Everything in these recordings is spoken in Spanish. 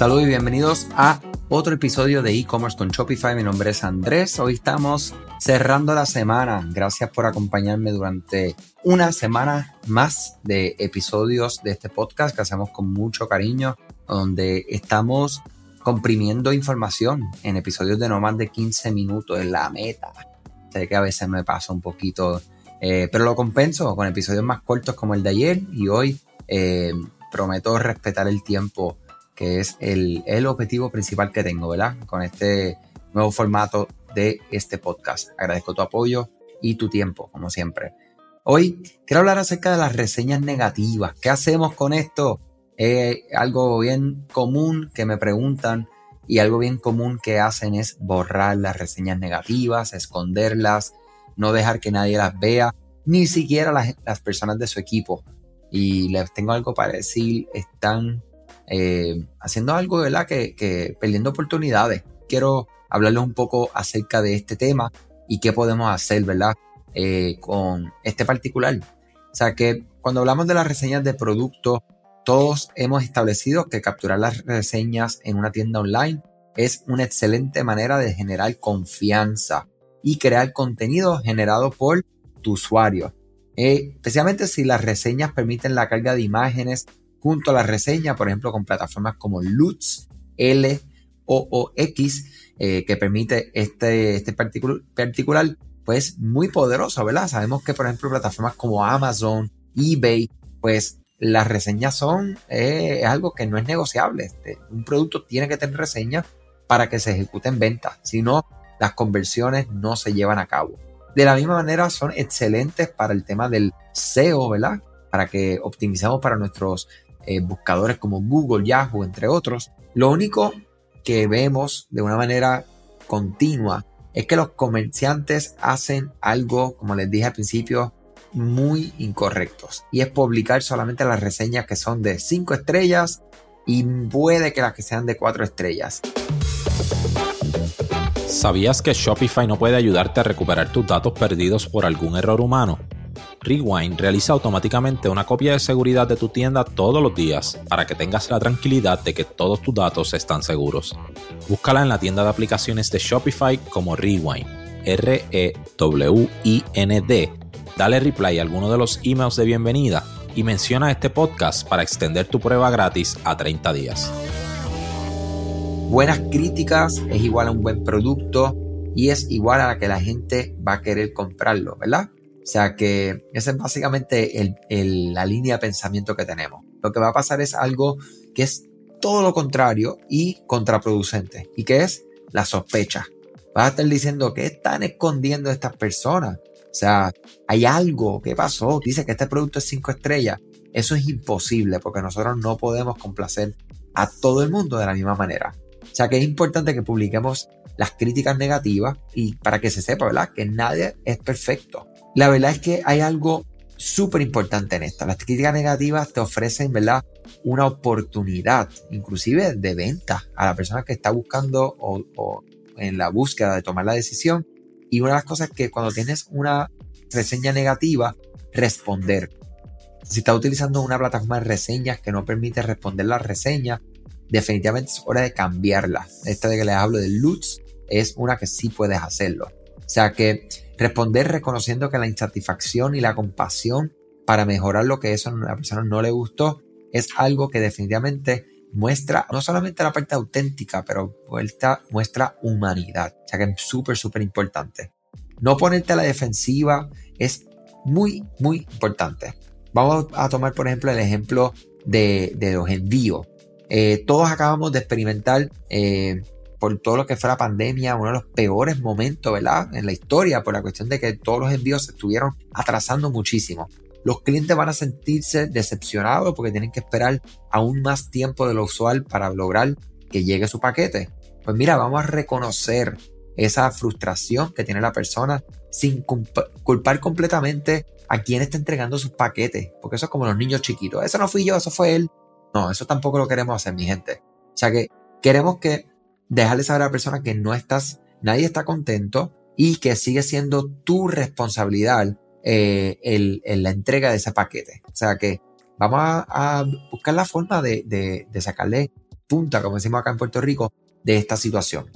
Saludos y bienvenidos a otro episodio de e-commerce con Shopify. Mi nombre es Andrés. Hoy estamos cerrando la semana. Gracias por acompañarme durante una semana más de episodios de este podcast que hacemos con mucho cariño, donde estamos comprimiendo información en episodios de no más de 15 minutos. Es la meta. Sé que a veces me pasa un poquito, eh, pero lo compenso con episodios más cortos como el de ayer y hoy. Eh, prometo respetar el tiempo que es el, objetivo principal que tengo, ¿verdad? Con este nuevo formato de este podcast. Agradezco tu apoyo y tu tiempo, como siempre. Hoy quiero hablar acerca de las reseñas negativas. ¿Qué hacemos con esto? Es algo bien común que me preguntan y algo bien común que hacen es borrar las reseñas negativas, esconderlas, no dejar que nadie las vea, ni siquiera las, las personas de su equipo. Y les tengo algo para decir, están eh, haciendo algo, ¿verdad? Que, que perdiendo oportunidades. Quiero hablarles un poco acerca de este tema y qué podemos hacer, ¿verdad? Eh, con este particular. O sea que cuando hablamos de las reseñas de productos, todos hemos establecido que capturar las reseñas en una tienda online es una excelente manera de generar confianza y crear contenido generado por tu usuario. Eh, especialmente si las reseñas permiten la carga de imágenes junto a la reseña, por ejemplo, con plataformas como Lutz, L o, o X, eh, que permite este, este particular, pues muy poderoso, ¿verdad? Sabemos que, por ejemplo, plataformas como Amazon, eBay, pues las reseñas son eh, algo que no es negociable. Este, un producto tiene que tener reseñas para que se ejecuten ventas, si no, las conversiones no se llevan a cabo. De la misma manera, son excelentes para el tema del SEO, ¿verdad? Para que optimicemos para nuestros eh, buscadores como Google, Yahoo, entre otros. Lo único que vemos de una manera continua es que los comerciantes hacen algo, como les dije al principio, muy incorrectos. Y es publicar solamente las reseñas que son de 5 estrellas y puede que las que sean de 4 estrellas. ¿Sabías que Shopify no puede ayudarte a recuperar tus datos perdidos por algún error humano? Rewind realiza automáticamente una copia de seguridad de tu tienda todos los días para que tengas la tranquilidad de que todos tus datos están seguros. Búscala en la tienda de aplicaciones de Shopify como Rewind, R-E-W-I-N-D. Dale reply a alguno de los emails de bienvenida y menciona este podcast para extender tu prueba gratis a 30 días. Buenas críticas es igual a un buen producto y es igual a la que la gente va a querer comprarlo, ¿verdad? O sea que esa es básicamente la línea de pensamiento que tenemos. Lo que va a pasar es algo que es todo lo contrario y contraproducente. ¿Y que es? La sospecha. Vas a estar diciendo que están escondiendo estas personas. O sea, hay algo que pasó. Dice que este producto es 5 estrellas. Eso es imposible porque nosotros no podemos complacer a todo el mundo de la misma manera. O sea que es importante que publiquemos las críticas negativas y para que se sepa, ¿verdad? Que nadie es perfecto. La verdad es que hay algo súper importante en esto. Las críticas negativas te ofrecen, ¿verdad? Una oportunidad, inclusive de venta a la persona que está buscando o, en la búsqueda de tomar la decisión. Y una de las cosas es que cuando tienes una reseña negativa, responder. Si estás utilizando una plataforma de reseñas que no permite responder las reseñas, definitivamente es hora de cambiarla. Esta de que les hablo de Lutz es una que sí puedes hacerlo. O sea que Responder reconociendo que la insatisfacción y la compasión para mejorar lo que a la persona no le gustó es algo que definitivamente muestra no solamente la parte auténtica, pero muestra humanidad. O sea que es súper, súper importante. No ponerte a la defensiva es muy, muy importante. Vamos a tomar, por ejemplo, el ejemplo de, los envíos. Eh, todos acabamos de experimentar eh, por todo lo que fue la pandemia, uno de los peores momentos, ¿verdad? En la historia, por la cuestión de que todos los envíos se estuvieron atrasando muchísimo. Los clientes van a sentirse decepcionados porque tienen que esperar aún más tiempo de lo usual para lograr que llegue su paquete. Pues mira, vamos a reconocer esa frustración que tiene la persona sin culpar completamente a quien está entregando sus paquetes, porque eso es como los niños chiquitos. Eso no fui yo, eso fue él. No, eso tampoco lo queremos hacer, mi gente. O sea que queremos que dejarle saber a la persona que no estás, nadie está contento y que sigue siendo tu responsabilidad eh, el, la entrega de ese paquete. O sea que vamos a, buscar la forma de, de, sacarle punta, como decimos acá en Puerto Rico, de esta situación.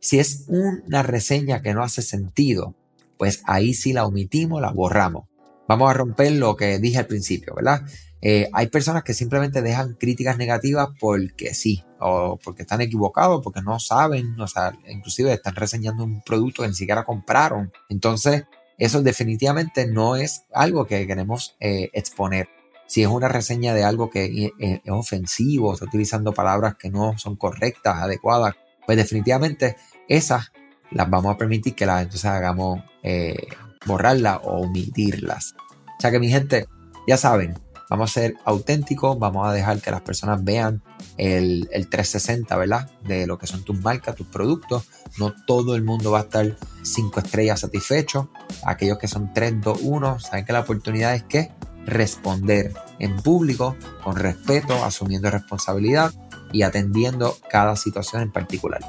Si es una reseña que no hace sentido, pues ahí sí la omitimos, la borramos. Vamos a romper lo que dije al principio, ¿verdad? Eh, hay personas que simplemente dejan críticas negativas porque sí, o porque están equivocados, porque no saben, o sea, inclusive están reseñando un producto que ni siquiera compraron. Entonces, eso definitivamente no es algo que queremos eh, exponer. Si es una reseña de algo que es ofensivo, está utilizando palabras que no son correctas, adecuadas, pues definitivamente esas las vamos a permitir que las entonces hagamos eh, borrarlas o omitirlas. O sea que mi gente, ya saben, vamos a ser auténticos, vamos a dejar que las personas vean el, el 360, ¿verdad? De lo que son tus marcas, tus productos. No todo el mundo va a estar 5 estrellas satisfecho. Aquellos que son 3, 2, 1, saben que la oportunidad es que responder en público, con respeto, asumiendo responsabilidad y atendiendo cada situación en particular.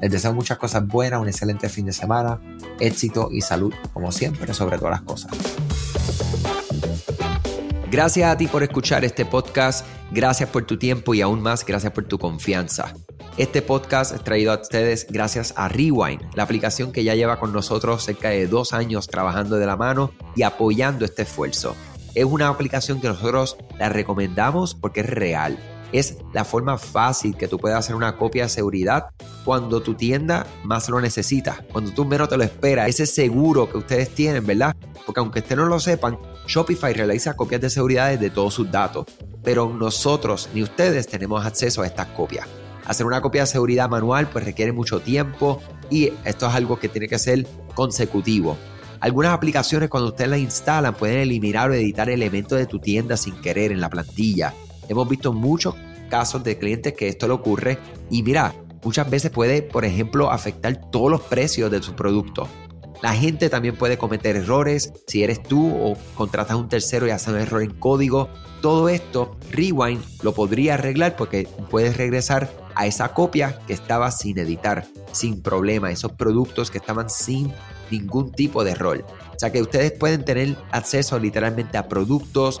Les deseo muchas cosas buenas, un excelente fin de semana, éxito y salud, como siempre, sobre todas las cosas. Gracias a ti por escuchar este podcast, gracias por tu tiempo y aún más gracias por tu confianza. Este podcast es traído a ustedes gracias a Rewind, la aplicación que ya lleva con nosotros cerca de dos años trabajando de la mano y apoyando este esfuerzo. Es una aplicación que nosotros la recomendamos porque es real es la forma fácil que tú puedes hacer una copia de seguridad cuando tu tienda más lo necesita, cuando tú menos te lo esperas, ese seguro que ustedes tienen, ¿verdad? Porque aunque ustedes no lo sepan, Shopify realiza copias de seguridad de todos sus datos, pero nosotros ni ustedes tenemos acceso a estas copias. Hacer una copia de seguridad manual pues requiere mucho tiempo y esto es algo que tiene que ser consecutivo. Algunas aplicaciones cuando ustedes las instalan pueden eliminar o editar elementos de tu tienda sin querer en la plantilla Hemos visto muchos casos de clientes que esto le ocurre y mira, muchas veces puede, por ejemplo, afectar todos los precios de su producto. La gente también puede cometer errores si eres tú o contratas un tercero y hace un error en código. Todo esto, Rewind lo podría arreglar porque puedes regresar a esa copia que estaba sin editar, sin problema, esos productos que estaban sin ningún tipo de error. O sea que ustedes pueden tener acceso literalmente a productos,